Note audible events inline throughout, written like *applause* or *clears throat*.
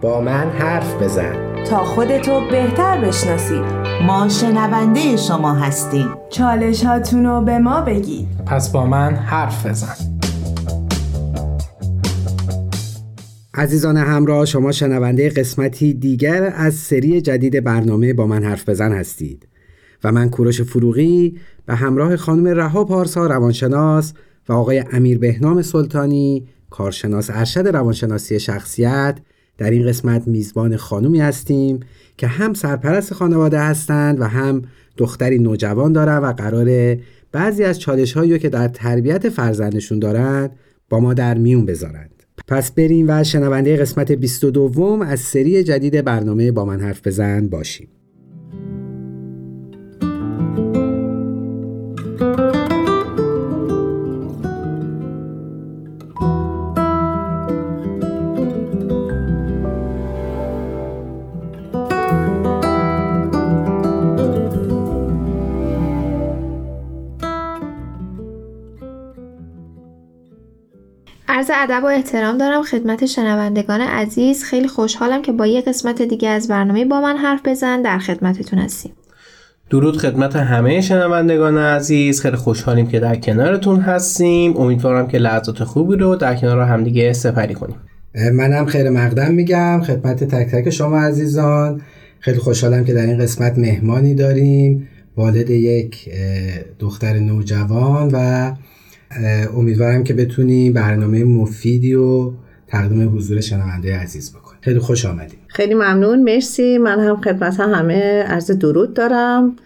با من حرف بزن. تا خودتو بهتر بشناسید ما شنونده شما هستیم. چالش هاتونو به ما بگید. پس با من حرف بزن. عزیزان همراه شما شنونده قسمتی دیگر از سری جدید برنامه با من حرف بزن هستید. و من کوروش فروغی به همراه خانم رها پارسا روانشناس و آقای امیر بهنام سلطانی کارشناس ارشد روانشناسی شخصیت در این قسمت میزبان خانومی هستیم که هم سرپرست خانواده هستند و هم دختری نوجوان دارند و قرار بعضی از چالش هایی که در تربیت فرزندشون دارند با ما در میون بذارند. پس بریم و شنونده قسمت 22 از سری جدید برنامه با من حرف بزن باشیم. ادب و احترام دارم. خدمت شنوندگان عزیز خیلی خوشحالم که با یه قسمت دیگه از برنامه با من حرف بزن. در خدمتتون هستیم. درود خدمت همه شنوندگان عزیز. خیلی خوشحالیم که در کنارتون هستیم. امیدوارم که لحظات خوبی رو در کنار همدیگه سپری کنیم. منم خیر مقدم میگم. خدمت تک تک شما عزیزان. خیلی خوشحالم که در این قسمت مهمانی داریم. والد یک دختر نوجوان و امیدوارم که بتونی برنامه مفیدی و تقدیم حضور شنونده عزیز بکنی. خیلی خوش آمدیم خیلی ممنون. مرسی. من هم خدمت همه عرض درود دارم.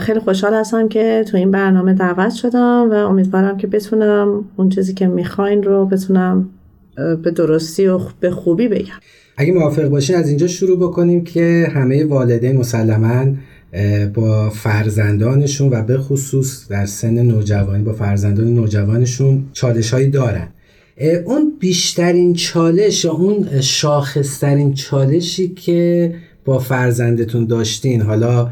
خیلی خوشحال هستم که تو این برنامه دعوت شدم و امیدوارم که بتونم اون چیزی که می‌خواین رو بتونم به درستی و به خوبی بگم. اگه موافق باشین از اینجا شروع بکنیم که همه والدین مسلما با فرزندانشون و به خصوص در سن نوجوانی با فرزندان نوجوانشون چالش هایی دارن اون بیشترین چالش یا اون شاخصترین چالشی که با فرزندتون داشتین حالا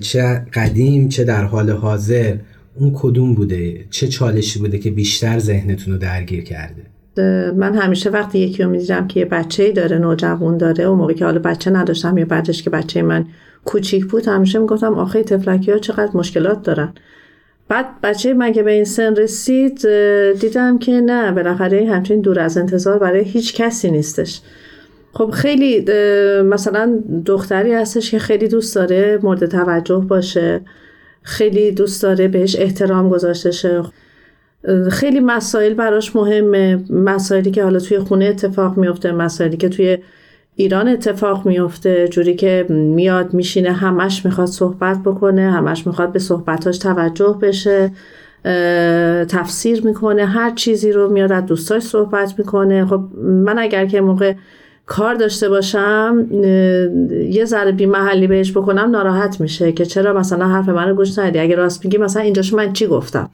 چه قدیم چه در حال حاضر اون کدوم بوده؟ چه چالشی بوده که بیشتر ذهنتون رو درگیر کرده؟ من همیشه وقتی یکی رو می‌دیدم که یه بچه داره نوجوان داره اون موقع که حالا بچه نداشتم یا بعدش که بچه من کوچیک بود همیشه می‌گفتم آخه تفلکی ها چقدر مشکلات دارن. بعد بچه من که به این سن رسید دیدم که نه بالاخره همچین دور از انتظار برای هیچ کسی نیستش. خب خیلی مثلا دختری هستش که خیلی دوست داره مورد توجه باشه خیلی دوست داره بهش احترام گذاشته شه. خیلی مسائل براش مهمه. مسائلی که حالا توی خونه اتفاق میفته مسائلی که توی ایران اتفاق میفته جوری که میاد میشینه همش می‌خواد صحبت بکنه همش می‌خواد به صحبتاش توجه بشه تفسیر می‌کنه هر چیزی رو میاد از دوستاش صحبت می‌کنه. خب من اگر که موقع کار داشته باشم یه ذره بی محلی بهش بکنم ناراحت میشه که چرا مثلا حرف من رو گوش ندی؟ اگه راست میگی مثلا اینجاشو من چی گفتم؟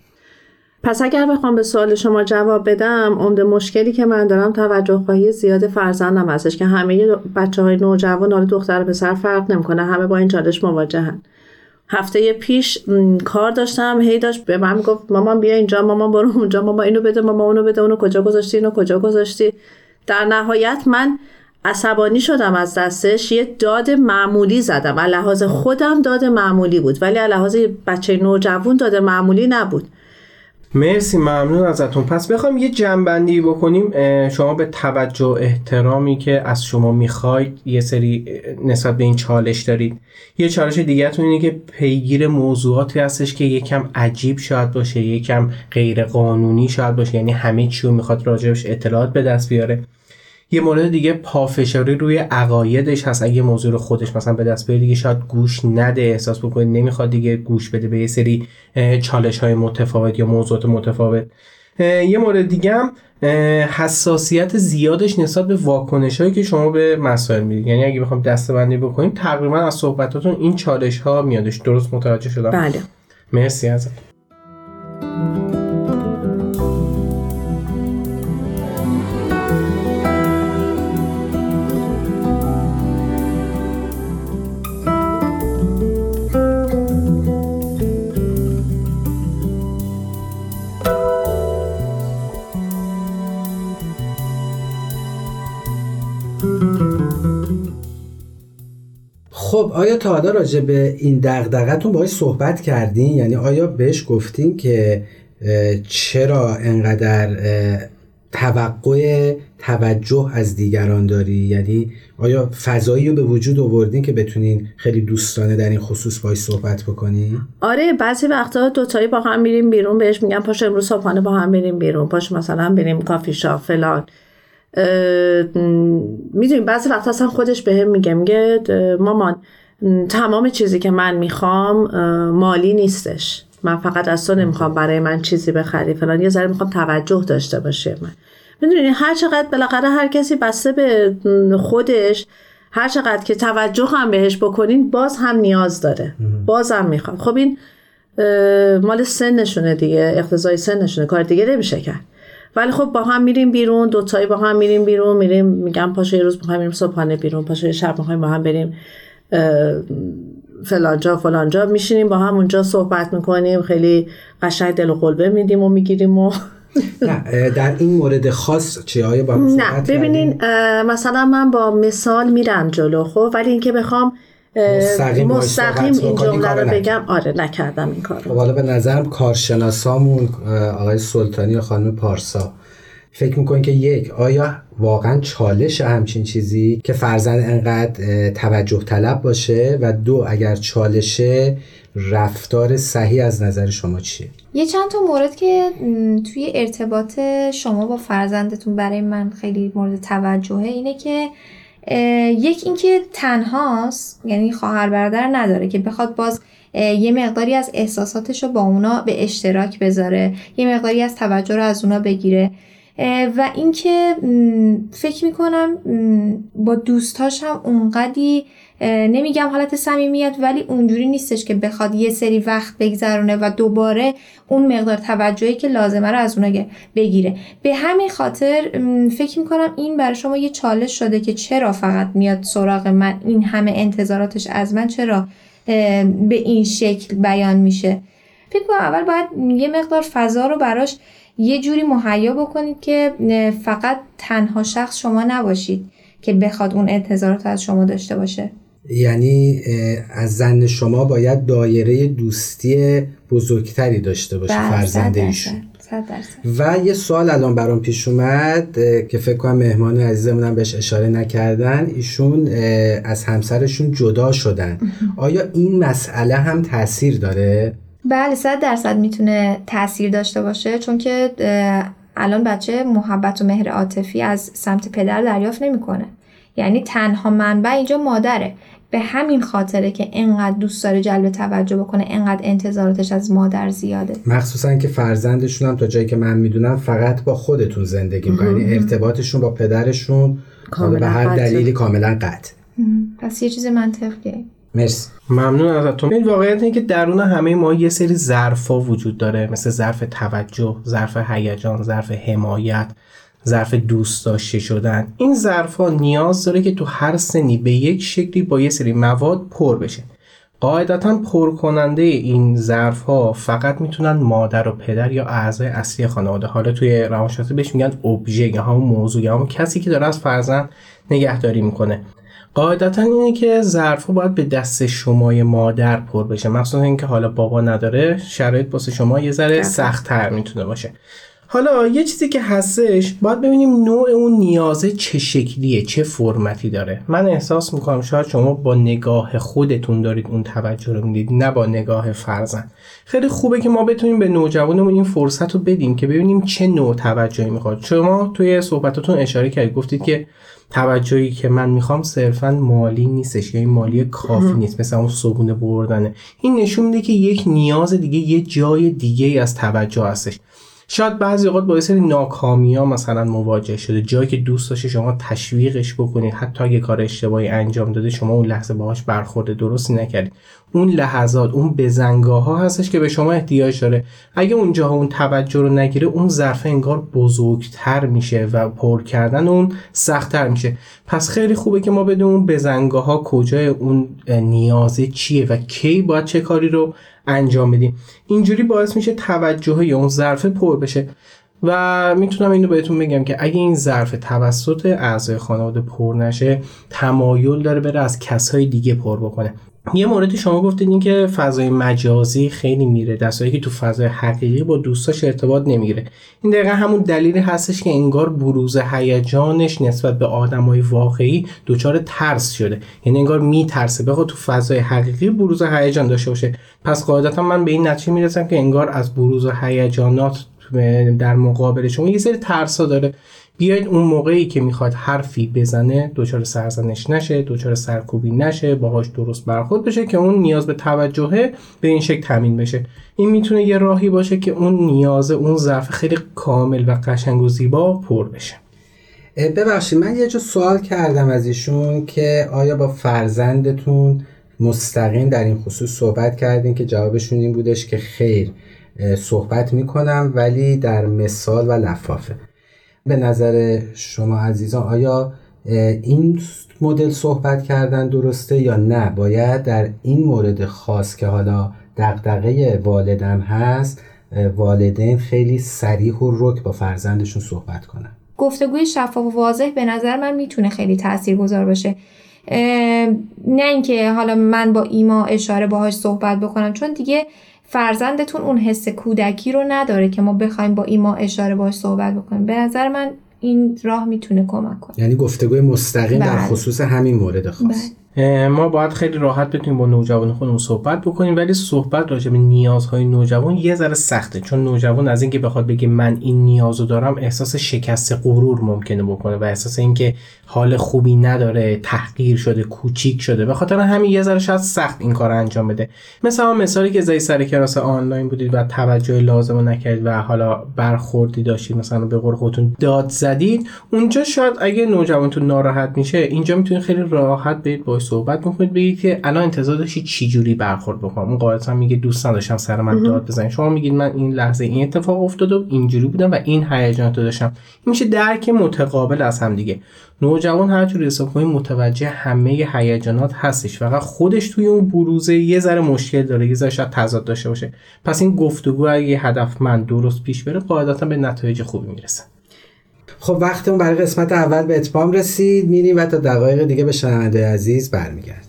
پس اگر بخوام به سوال شما جواب بدم عمده مشکلی که من دارم توجه خواهی زیاد فرزندم هستش که همه بچه های نوجوان حالا دختر و پسر فرق نمی‌کنه همه با این چالش مواجهن. هفته پیش کار داشتم هی داشت به من گفت مامان بیا اینجا مامان برو اونجا ماما اینو بده ماما اونو بده اونو کجا گذاشتی اینو کجا گذاشتی. در نهایت من عصبانی شدم از دستش یه داد معمولی زدم. لحاظ خودم داد معمولی بود ولی لحاظ بچه نوجوان داد معمولی نبود. مرسی ممنون ازتون. پس بخوام یه جنبندی بکنیم. شما به توجه احترامی که از شما می‌خواید یه سری نسبت به این چالش دارید. یه چالش دیگهتون اینه که پیگیر موضوعاتی هستش که یکم عجیب شاید باشه یکم غیر قانونی شاید باشه. یعنی همه چی رو می‌خواد راجبش اطلاعات به دست بیاره. یه مورد دیگه پافشاری روی عقایدش هست. اگه موضوع رو خودش مثلا به دست بیاره دیگه شاید گوش نده احساس بکنه نمی‌خواد دیگه گوش بده به یه سری چالش های متفاوت یا موضوعات متفاوت. یه مورد دیگه هم حساسیت زیادش نسبت به واکنش هایی که شما به مسائل می‌دید یعنی اگه بخوام دسته بندی بکنیم تقریبا از صحبتاتون این چالش ها میادش. درست متوجه شدم؟ بله. مرسی ازت آیا تا حالا راجع به این دغدغتون باهاش صحبت کردین؟ یعنی آیا بهش گفتین که چرا انقدر توقع توجه از دیگران داری؟ یعنی آیا فضایی رو به وجود آوردین که بتونین خیلی دوستانه در این خصوص باهاش صحبت بکنی آره بعضی وقتا دوتایی با هم میریم بیرون بهش میگم پاش امروز صبحانه با هم بریم بیرون. پاش مثلا بریم کافی شاپ فلان. می‌دونیم بعضی وقتا اصلا خودش به هم میگه میگه مامان تمام چیزی که من می‌خوام مالی نیستش. من فقط از تو نمی‌خوام برای من چیزی بخری. فلان یه ذره می‌خوام توجه داشته باشه من. می‌دونی هر چقدر بالاخره هر کسی بسته به خودش هر چقدر که توجه هم بهش بکنین باز هم نیاز داره. باز هم می‌خواد خب این مال سنشونه دیگه. اقتضای سنشونه. کار دیگه نمیشه کرد. ولی خب با هم میریم بیرون دوتایی با هم میریم بیرون میریم میگم پاشو یه روز می‌خوایم میریم صبحانه بیرون پاشو یه شب می‌خوایم با هم بریم. فلانجا فلانجا میشینیم با هم اونجا صحبت می‌کنیم. خیلی قشنگ دل و قلبه میدیم و می‌گیریم و نه در این مورد خاص چی های با نه ببینین مثلا من با مثال میرم جلو خب؟ ولی اینکه بخوام مستقیم, مستقیم این جمله رو بگم. آره نکردم این کار خب حالا به نظرم کارشناسامون آقای سلطانی و خانم پارسا. فکر می‌کنین که یک آیا واقعا چالش همچین چیزی که فرزن انقدر توجه طلب باشه؟ و دو اگر چالشه رفتار صحیح از نظر شما چیه؟ یه چند تا مورد که توی ارتباط شما با فرزندتون برای من خیلی مورد توجهه اینه که یک اینکه تنهاست یعنی خواهر برادر نداره که بخواد باز یه مقداری از احساساتش رو با اونا به اشتراک بذاره یه مقداری از توجه رو از اونا بگیره. و اینکه فکر می‌کنم با دوستاش هم اونقدی نمیگم حالت صمیمیت ولی اونجوری نیستش که بخواد یه سری وقت بگذرونه و دوباره اون مقدار توجهی که لازمه رو از اونا بگیره. به همین خاطر فکر می‌کنم این برای شما یه چالش شده که چرا فقط میاد سراغ من؟ این همه انتظاراتش از من چرا به این شکل بیان میشه؟ فکر کنم اول باید یه مقدار فضا رو براش یه جوری مهیا بکنید که فقط تنها شخص شما نباشید که بخواد اون انتظارات از شما داشته باشه. یعنی از زن شما باید دایره دوستی بزرگتری داشته باشه بله، فرزنده ایشون. و یه سوال الان برام پیش اومد که فکر کنم مهمان عزیزمونم بهش اشاره نکردن. ایشون از همسرشون جدا شدن. آیا این مسئله هم تاثیر داره؟ بله صد درصد می‌تونه تاثیر داشته باشه چون که الان بچه محبت و مهر عاطفی از سمت پدر دریافت نمی‌کنه. یعنی تنها منبع اینجا مادره. به همین خاطره که انقدر دوست داره جلب توجه بکنه انقدر انتظاراتش از مادر زیاده. مخصوصا که فرزندشون هم تا جایی که من می‌دونم فقط با خودتون زندگی می‌کنن. یعنی ارتباطشون با پدرشون به هر دلیلی کاملا قطع. پس یه چیز منطقیه. مرسی. ممنون ازتون. این واقعیت اینه که درون همه ما یه سری ظرفا وجود داره مثل ظرف توجه ظرف هیجان ظرف حمایت ظرف دوست داشته شدن. این ظرف ها نیاز داره که تو هر سنی به یک شکلی با یه سری مواد پر بشه. قاعدتا پر کننده این ظرف ها فقط می‌تونن مادر و پدر یا اعضای اصلی خانواده حالا توی روانشناسی بهش میگن ابژه یا همون موضوع یا همون کسی که داره از فرزند نگهداری می‌کنه. قاعدتا اینه که ظرف باید به دست شمای مادر پر بشه. مخصوصا اینکه حالا بابا نداره شرایط واسه شما یه ذره سختتر می‌تونه باشه. حالا یه چیزی که هستش باید ببینیم نوع اون نیازه چه شکلیه چه فرمتی داره. من احساس می‌کنم شاید شما با نگاه خودتون دارید اون توجه رو می‌دید نه با نگاه فرزن خیلی خوبه که ما بتونیم به نوجوانمون این فرصت رو بدیم که ببینیم چه نوع توجهی می‌خواد. شما توی صحبتاتون اشاره کردید گفتید که توجهی که من می‌خوام صرفا مالی نیستش یعنی مالی کافی نیست مثل اون صبونه بردنه. این نشون میده که یک نیاز دیگه یه جای دیگه از توجه هستش. شاید بعضی اوقات با سری ناکامی ها مثلا مواجه شده. جایی که دوست داشته شما تشویقش بکنید. حتی اگه کار اشتباهی انجام داده شما اون لحظه باهاش برخورده درستی نکردید. اون لحظات اون بزنگاه ها هستش که به شما احتیاج داره. اگه اونجا اون توجه رو نگیره اون ظرف انگار بزرگتر میشه و پر کردن اون سختتر میشه. پس خیلی خوبه که ما بدون اون بزنگاه ها کجای اون نیازه چیه و کی باید چه کاری رو انجام بدیم. اینجوری باعث میشه توجه یا اون ظرف پر بشه. و می‌تونم اینو بهتون بگم که اگه این ظرف توسط اعضای خانواده پر نشه تمایل داره بره از کسای دیگه پر بکنه. یه موردی شما گفتید این که فضای مجازی خیلی میره دستایی که تو فضای حقیقی با دوستاش ارتباط نمی‌گیره. این دقیقا همون دلیلی هستش که انگار بروز هیجانش نسبت به آدمای واقعی دچار ترس شده. یعنی انگار میترسه. بخواد تو فضای حقیقی بروز هیجان داشته باشه. پس قاعدتا من به این نتیجه می‌رسم که انگار از بروز هیجانات در مقابل شما یه سری ترسا داره. بیاید اون موقعی که می‌خواد حرفی بزنه دچار سرزنش نشه دچار سرکوبی نشه باهاش درست برخورد بشه که اون نیاز به توجهه به این شکل تامین بشه. این می‌تونه یه راهی باشه که اون نیاز اون ظرف خیلی کامل و قشنگ و زیبا پر بشه. ببخشید من یه جا سوال کردم از ایشون که آیا با فرزندتون مستقیم در این خصوص صحبت کردین که جوابشون این بودش که خیر صحبت می‌کنم ولی در مثال و لفافه. به نظر شما عزیزان آیا این مدل صحبت کردن درسته یا نه؟ باید در این مورد خاص که حالا دقدقه والدم هست والدین خیلی سریح و رک با فرزندشون صحبت کنن. گفتگوی شفاف و واضح به نظر من می‌تونه خیلی تاثیرگذار باشه. نه اینکه حالا من با ایما اشاره باهاش صحبت بکنم چون دیگه فرزندتون اون حس کودکی رو نداره که ما بخوایم با ایما اشاره باش صحبت بکنیم. به نظر من این راه می‌تونه کمک کنه. یعنی گفتگوی مستقیم در بله. خصوص همین مورد خاص. ما باید خیلی راحت بتونیم با نوجوان خودمون صحبت بکنیم ولی صحبت راجع به نیازهای نوجوان یه ذره سخته. چون نوجوان از اینکه بخواد بگه من این نیازو دارم احساس شکست غرور ممکنه بکنه و احساس اینکه حال خوبی نداره تحقیر شده کوچیک شده. به خاطر همین یه ذره شاید سخت این کار انجام بده. مثلا مثالی که زی سر کلاس آنلاین بودید و توجه لازم نکردید و حالا برخوردی داشتید مثلا به قول خودتون داد زدید. اونجا شاید اگه نوجوانتون ناراحت میشه اینجا می‌تونید خیلی راحت باهاش صحبت بکنید بگید که الان انتظار داشتی چی جوری برخورد بکنم؟ اون قاعدتا میگه دوست نداشتم سر من داد بزنید. شما میگید من این لحظه این اتفاق افتاد و اینجوری بودم و این هیجانات رو داشتم. این میشه درک متقابل از هم دیگه. نوجوان هر جوری حساب کنید متوجه همه هیجانات هستش. فقط خودش توی اون بروزه یه ذره مشکل داره یه ذره شاید تضاد داشته باشه. پس این گفتگو اگه هدفمند درست پیش بره قاعدتا به نتایج خوبی می‌رسه. خب وقتمون برای قسمت اول به اتمام رسید میریم و تا دقایق دیگه به شنونده عزیز برمیگردیم.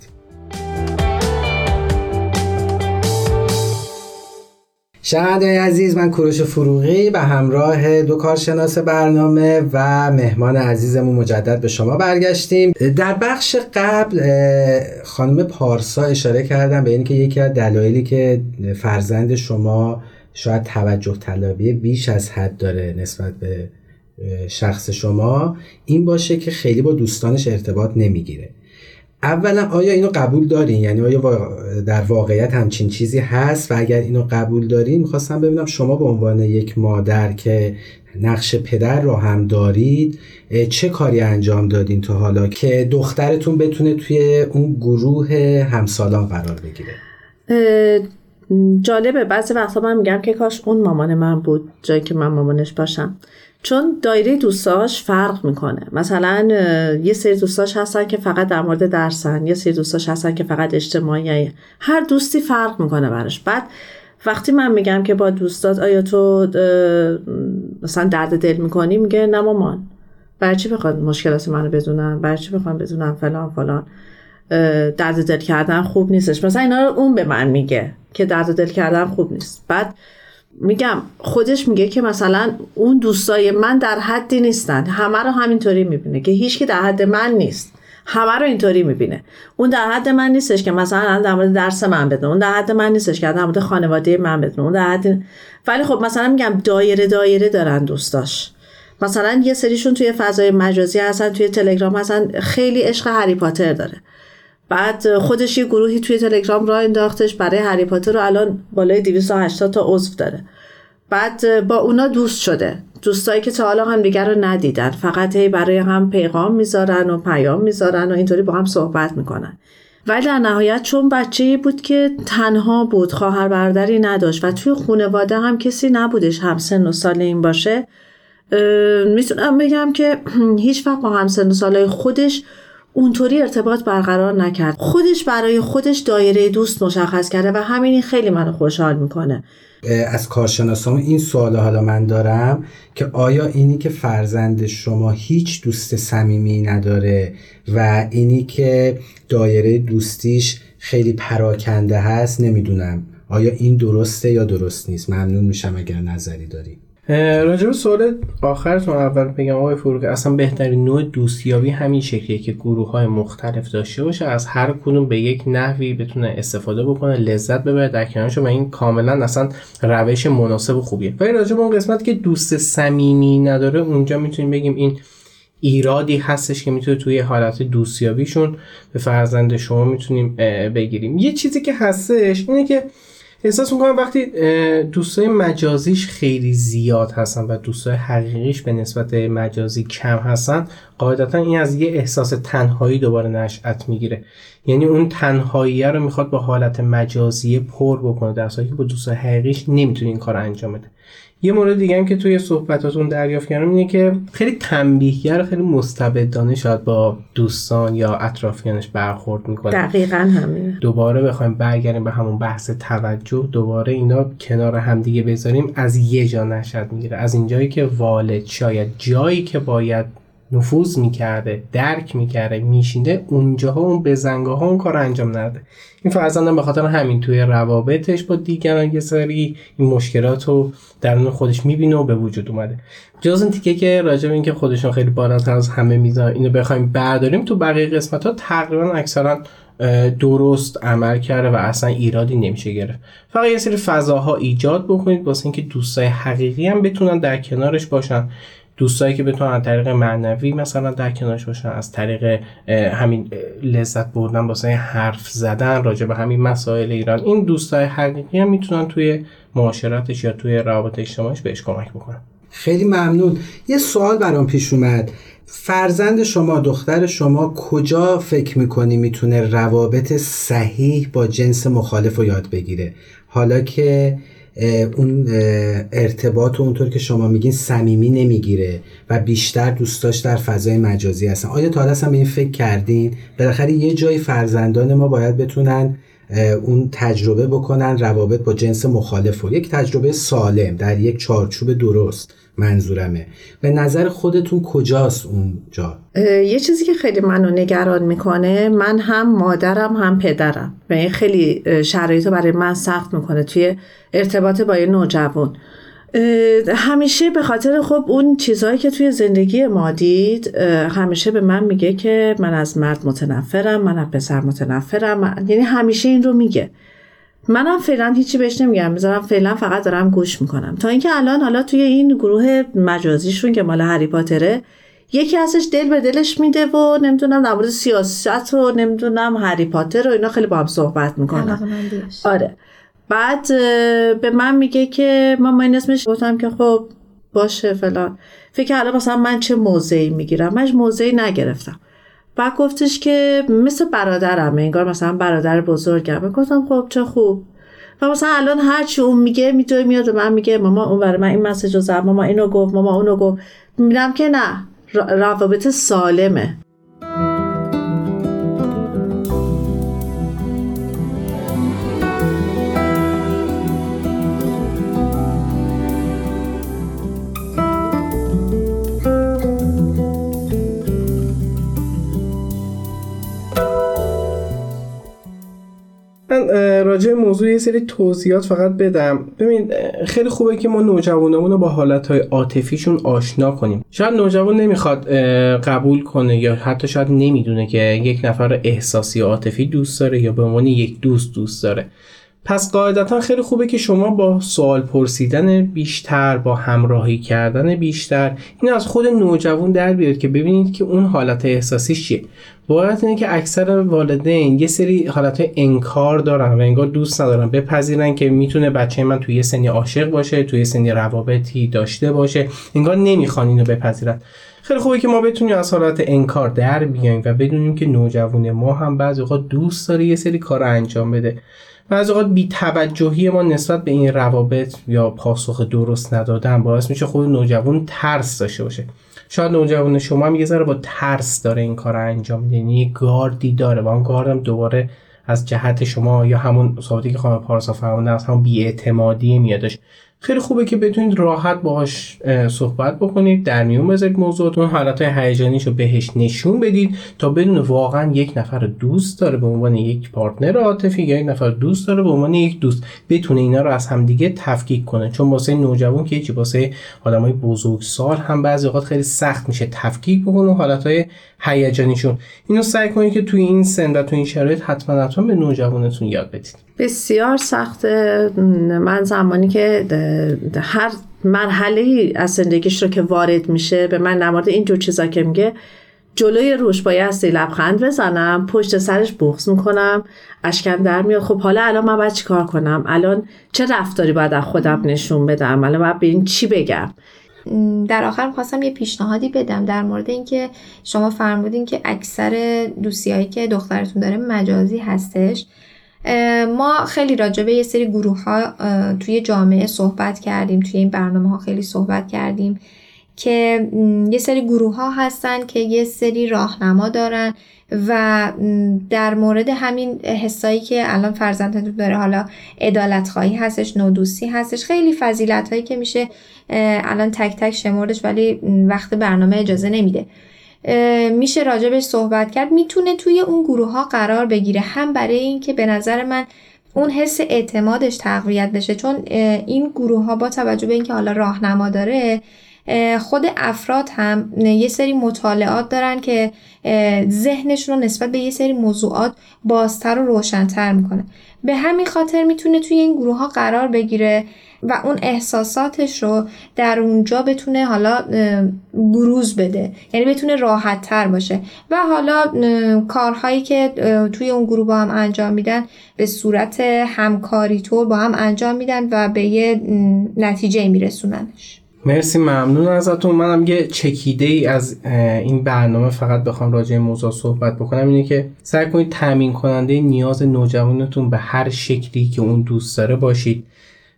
شنونده عزیز من کوروش فروغی به همراه دو کارشناس برنامه و مهمان عزیزمون مجدد به شما برگشتیم. در بخش قبل خانم پارسا اشاره کردم به اینکه یکی از دلایلی که فرزند شما شاید توجه طلبی بیش از حد داره نسبت به شخص شما این باشه که خیلی با دوستانش ارتباط نمی‌گیره. اولا آیا اینو قبول دارین؟ یعنی آیا در واقعیت همچین چیزی هست؟ و اگر اینو قبول دارین می‌خواستم ببینم شما به عنوان یک مادر که نقش پدر رو هم دارید چه کاری انجام دادین تا حالا که دخترتون بتونه توی اون گروه همسالان قرار بگیره؟ جالبه. بعضی وقتا من میگم که کاش اون مامان من بود جایی که من مامانش باشم. چون دایره دوستاش فرق می‌کنه. مثلا یه سری دوستاش هستن که فقط در مورد درسن یه سری دوستاش هستن که فقط اجتماعی هر دوستی فرق می‌کنه براش. بعد وقتی من میگم که با دوستات آیا تو مثلا درد دل می‌کنی؟ میگه نه مامان. برای چی بخواد مشکلات منو بدونن؟ برای چی بخوام بدونم فلان فلان؟ درد دل کردن خوب نیستش. مثلا اینا رو اون به من میگه که درد دل کردن خوب نیست. بعد میگم خودش میگه که مثلا اون دوستای من در حدی نیستن. همه رو همینطوری می‌بینه که هیچ که در حد من نیست. همه رو اینطوری می‌بینه. اون در حد من نیستش که مثلا در مورد درس من بدونه. اون در حد من نیستش که در مورد خانواده من بدونه. اون در حد ولی خب مثلا میگم دایره دایره دارن دوستاش. مثلا یه سریشون توی فضای مجازی هستن توی تلگرام هستن. خیلی عشق هری پاتر داره. بعد خودش یه گروهی توی تلگرام را انداختش برای هری پاتر رو الان بالای 280 تا عضو داره. بعد با اونا دوست شده. دوستایی که تا حالا هم دیگر رو ندیدن. فقط هی برای هم پیغام می‌ذارن و پیام می‌ذارن و اینطوری با هم صحبت می‌کنن. ولی در نهایت چون بچه بود که تنها بود خواهر برادری نداشت و توی خانواده هم کسی نبودش هم سن و سال این باشه می‌تونم بگم که *clears throat* هیچ وقت با هم سن و سالای خودش اونطوری ارتباط برقرار نکرد. خودش برای خودش دایره دوست مشخص کرده و همین خیلی منو خوشحال می‌کنه. از کارشناسان این سوال حالا من دارم که آیا اینی که فرزند شما هیچ دوست صمیمی نداره و اینی که دایره دوستیش خیلی پراکنده هست نمی‌دونم. آیا این درسته یا درست نیست؟ ممنون میشم اگر نظری داری. راجب سوال آخرتون اول بگم آقای فروغ اصلا بهترین نوع دوستیابی همین شکلیه که گروه های مختلف داشته باشه از هر کدوم به یک نحوی بتونه استفاده بکنه لذت ببره در کنارش و این کاملا اصلا روش مناسب و خوبیه. ولی راجب اون قسمت که دوست صمیمی نداره اونجا می‌تونیم بگیم این ایرادی هستش که می‌تونه توی حالت دوستیابیشون به فرزند شما می‌تونیم بگیریم. یه چیزی که هستش اینه که احساس می‌کنم وقتی دوستای مجازیش خیلی زیاد هستن و دوستای حقیقیش به نسبت مجازی کم هستن قاعدتا این از یه احساس تنهایی دوباره نشأت می‌گیره. یعنی اون تنهایی رو می‌خواد با حالت مجازی پر بکنه در که با دوستای حقیقیش نمی‌تونه این کار انجام بده. یه مورد دیگه هم که توی صحبتاتون دریافت کردم اینه که خیلی تنبیهگر خیلی مستبدانه شاید با دوستان یا اطرافیانش برخورد می‌کنه. دقیقا همینه. دوباره بخوایم برگردیم به همون بحث توجه دوباره اینا کنار همدیگه بذاریم از یه جا نشد می‌گیره. از اینجایی که والد شاید جایی که باید نفوذ می‌کرده درک می‌کرده میشینده اونجاها اون بزنگاه ها اون کار انجام نده این فرزندم به خاطر همین توی روابطش با دیگران یه سری این مشکلات رو درون خودش می‌بینه و به وجود اومده. جز این تیکه که راجع به اینکه خودشون خیلی بالاتر از همه میزان اینو بخوایم برداریم تو بقیه قسمت ها تقریبا اکثرا درست عمل کرده و اصلا ایرادی نمیشه گرفت. فقط یه سری فضاها ایجاد بکنید واسه اینکه دوستای حقیقی هم بتونن در کنارش باشن. دوستایی که بتونن از طریق معنوی مثلا در کنارش باشن از طریق همین لذت بردن واسه حرف زدن راجع به همین مسائل ایران این دوستای حقیقی هم می‌تونن توی معاشرتش یا توی روابط اجتماعیش بهش کمک بکنن. خیلی ممنون. یه سوال برام پیش اومد. فرزند شما دختر شما کجا فکر می‌کنی می‌تونه روابط صحیح با جنس مخالف رو یاد بگیره؟ حالا که اون ارتباط و اونطور که شما میگین صمیمی نمی‌گیره و بیشتر دوستاش در فضای مجازی هستن. آیا تا هم به این فکر کردین؟ بالاخره یه جای فرزندان ما باید بتونن اون تجربه بکنن روابط با جنس مخالف و یک تجربه سالم در یک چارچوب درست. منظورمه. به نظر خودتون کجاست اونجا یه چیزی که خیلی منو نگران می‌کنه من هم مادرم هم پدرم. و این خیلی شرایط برای من سخت می‌کنه توی ارتباط با یه نوجوان. همیشه به خاطر خب اون چیزهایی که توی زندگی ما دید همیشه به من میگه که من از مرد متنفرم من از پسر متنفرم. یعنی همیشه این رو میگه. منم فعلا هیچی بهش نمیگم. می‌ذارم فعلا فقط دارم گوش می‌کنم. تا اینکه الان حالا توی این گروه مجازیشون که مال هری پاتره یکی ازش دل به دلش میده و نمی‌دونم در مورد سیاست و نمی‌دونم هری پاتر و اینا خیلی با هم صحبت می‌کنن. آره. بعد به من میگه که ما این اسمش گفتم که خب باشه فلان. فکر حالا مثلا من چه موضعی می‌گیرم. من موضعی نگرفتم. بعد گفتش که مثل برادرم انگار مثلا برادر بزرگم. گفتم خب چه خوب. و مثلا الان هر چی اون میگه می‌تونه میاد و من میگه ماما اون برای من این مسیج رو زد ماما اینو گفت ماما اونو گفت. میرم که نه روابط سالمه. راجع موضوع یه سری توضیحات فقط بدم. ببین خیلی خوبه که ما نوجوانمون رو با حالتهای عاطفیشون آشنا کنیم. شاید نوجوان نمی‌خواد قبول کنه یا حتی شاید نمی‌دونه که یک نفر احساسی عاطفی دوست داره یا به عنوان یک دوست دوست داره. پس قاعدتا خیلی خوبه که شما با سوال پرسیدن بیشتر با همراهی کردن بیشتر این از خود نوجوان در بیاد که ببینید که اون حالت احساسی چیه. باید اینه که اکثر والدین یه سری حالت انکار دارن و انگار دوست ندارن بپذیرن که می‌تونه بچه من توی سنی عاشق باشه توی یه سنی روابطی داشته باشه. انگار نمی‌خوان اینو بپذیرن. خیلی خوبه که ما بتونیم از حالت انکار در بیایم و بدونیم که نوجوان ما هم بعضی اوقات دوست داره یه سری کار انجام بده. و از اوقات بی توجهی ما نسبت به این روابط یا پاسخ درست ندادن باعث میشه خود نوجوان ترس داشته باشه. شاید نوجوان شما هم یه ذره با ترس داره این کار انجام میده. یعنی گاردی داره و اون گاردم دوباره از جهت شما یا همون صحبتی که خانم پارسا فرمودن از همون بیاعتمادی میادش خیلی خوبه که بتونید راحت باهاش صحبت بکنید در میون بذارید موضوعتون حالت هیجانیش رو بهش نشون بدید تا بدون واقعا یک نفر دوست داره به عنوان یک پارتنر عاطفی یا یک نفر دوست داره به عنوان یک دوست بتونه اینا رو از همدیگه تفکیک کنه. چون واسه نوجوان که چی واسه آدمای بزرگسال هم بعضی اوقات خیلی سخت میشه تفکیک بکنه حالتهای هیجانیشون. اینو سعی کنید که توی این سن و توی این شرایط حتما حتما به نوجوانتون یاد بدید. بسیار سخته من زمانی که هر مرحله از زندگیش رو که وارد میشه به من نمارد این جور چیزا که میگه جلوی روش بایستی لبخند بزنم پشت سرش بغض می‌کنم اشکم در میاد. خب حالا الان من باید چیکار کنم؟ الان چه رفتاری باید از خودم نشون بدم؟ الان باید به این چی بگم؟ در آخر خواستم یه پیشنهادی بدم در مورد اینکه شما فرمودین که اکثر دوستیایی که دخترتون داره مجازی هستش. ما خیلی راجع به یه سری گروه ها توی جامعه صحبت کردیم توی این برنامه ها خیلی صحبت کردیم که یه سری گروه ها هستن که یه سری راهنما دارن و در مورد همین حسایی که الان فرزندتون داره حالا ادالت خواهی هستش نودوستی هستش خیلی فضیلت هایی که میشه الان تک تک شمردش ولی وقت برنامه اجازه نمیده. میشه راجبش صحبت کرد. می‌تونه توی اون گروه ها قرار بگیره. هم برای اینکه به نظر من اون حس اعتمادش تقویت بشه. چون این گروه ها با توجه به اینکه حالا راهنما داره خود افراد هم یه سری مطالعات دارن که ذهنشون رو نسبت به یه سری موضوعات بازتر و روشنتر می‌کنه. به همین خاطر می‌تونه توی این گروه ها قرار بگیره و اون احساساتش رو در اونجا بتونه حالا بروز بده. یعنی بتونه راحت تر باشه. و حالا کارهایی که توی اون گروه با هم انجام میدن به صورت همکاری طور با هم انجام میدن و به یه نتیجه میرسوننش. مرسی ممنون ازتون. منم یه چکیده ای از این برنامه فقط بخوام راجع این موضوع صحبت بکنم. اینه که سعی کنید تامین کننده نیاز نوجوانتون به هر شکلی که اون دوست داره باشید.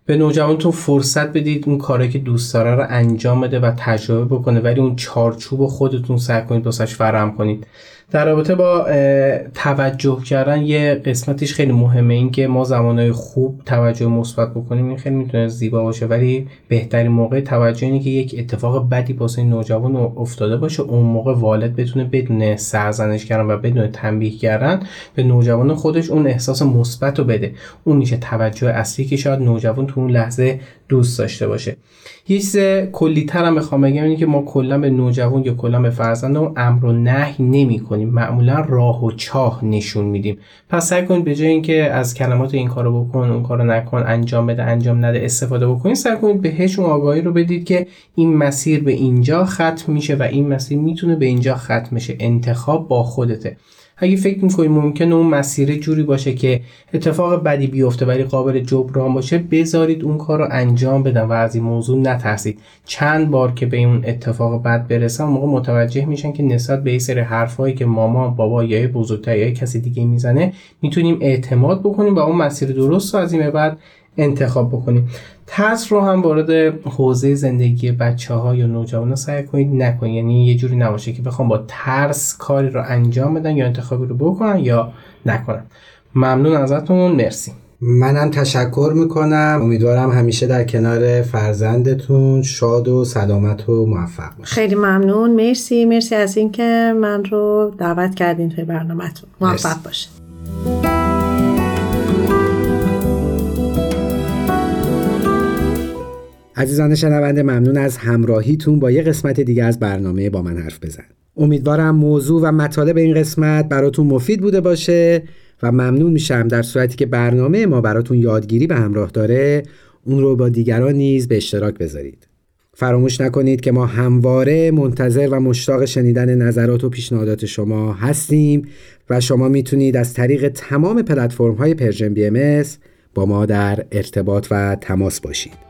به نوجوانتون فرصت بدید اون کاری که دوست داره رو انجام بده و تجربه بکنه ولی اون چارچوب خودتون سعی کنید واسش فراهم کنید. در رابطه با توجه کردن یه قسمتش خیلی مهمه. این که ما زمانهای خوب توجه مثبت بکنیم این خیلی می‌تونه زیبا باشه. ولی بهترین موقع توجه اینه که یک اتفاق بدی واسه نوجوان افتاده باشه. اون موقع والد بتونه بدون سرزنش کردن و بدون تنبیه کردن به نوجوان خودش اون احساس مثبت رو بده. اون میشه توجه اصلی که شاید نوجوان تو اون لحظه دوست داشته باشه. یه چیز کلی هم بخوام بگم اینه که ما کلا به نوجوان یا کلا به فرزندمون امر و نهی نمی کنیم. معمولا راه و چاه نشون میدیم. پس سعی کنید به جای اینکه از کلمات این کارو بکن اون کارو نکن انجام بده انجام نده استفاده بکنید سعی کنید بهشون آگاهی رو بدید که این مسیر به اینجا ختم میشه و این مسیر می‌تونه به اینجا ختم میشه انتخاب با خودته. اگه فکر می‌کنید ممکنه اون مسیر جوری باشه که اتفاق بدی بیفته ولی قابل جبران باشه بذارید اون کار رو انجام بدن و از این موضوع نترسید. چند بار که به اون اتفاق بد برسن موقع متوجه میشن که نسبت به سری حرفهایی که ماما بابا یا بزرگتر یا کسی دیگه می‌زنه می‌تونیم اعتماد بکنیم و اون مسیر درست رو از بعد انتخاب بکنیم. ترس رو هم وارد حوزه زندگی بچه ها یا نوجوان سعی کنید نکنید. یعنی یه جوری نباشه که بخوام با ترس کاری رو انجام بدن یا انتخابی رو بکنن یا نکنن. ممنون ازتون. مرسی. منم تشکر می‌کنم. امیدوارم همیشه در کنار فرزندتون شاد و سلامت و موفق باشید. خیلی ممنون. مرسی. مرسی از اینکه من رو دعوت کردین توی برنامهتون. موفق باشید عزیزان شنونده ممنون از همراهیتون. با یه قسمت دیگه از برنامه با من حرف بزن. امیدوارم موضوع و مطالب این قسمت براتون مفید بوده باشه و ممنون میشم در صورتی که برنامه ما براتون یادگیری به همراه داره. اون رو با دیگران نیز به اشتراک بذارید. فراموش نکنید که ما همواره منتظر و مشتاق شنیدن نظرات و پیشنهادات شما هستیم و شما می‌تونید از طریق تمام پلتفرم های Persian BM با ما در ارتباط و تماس باشید.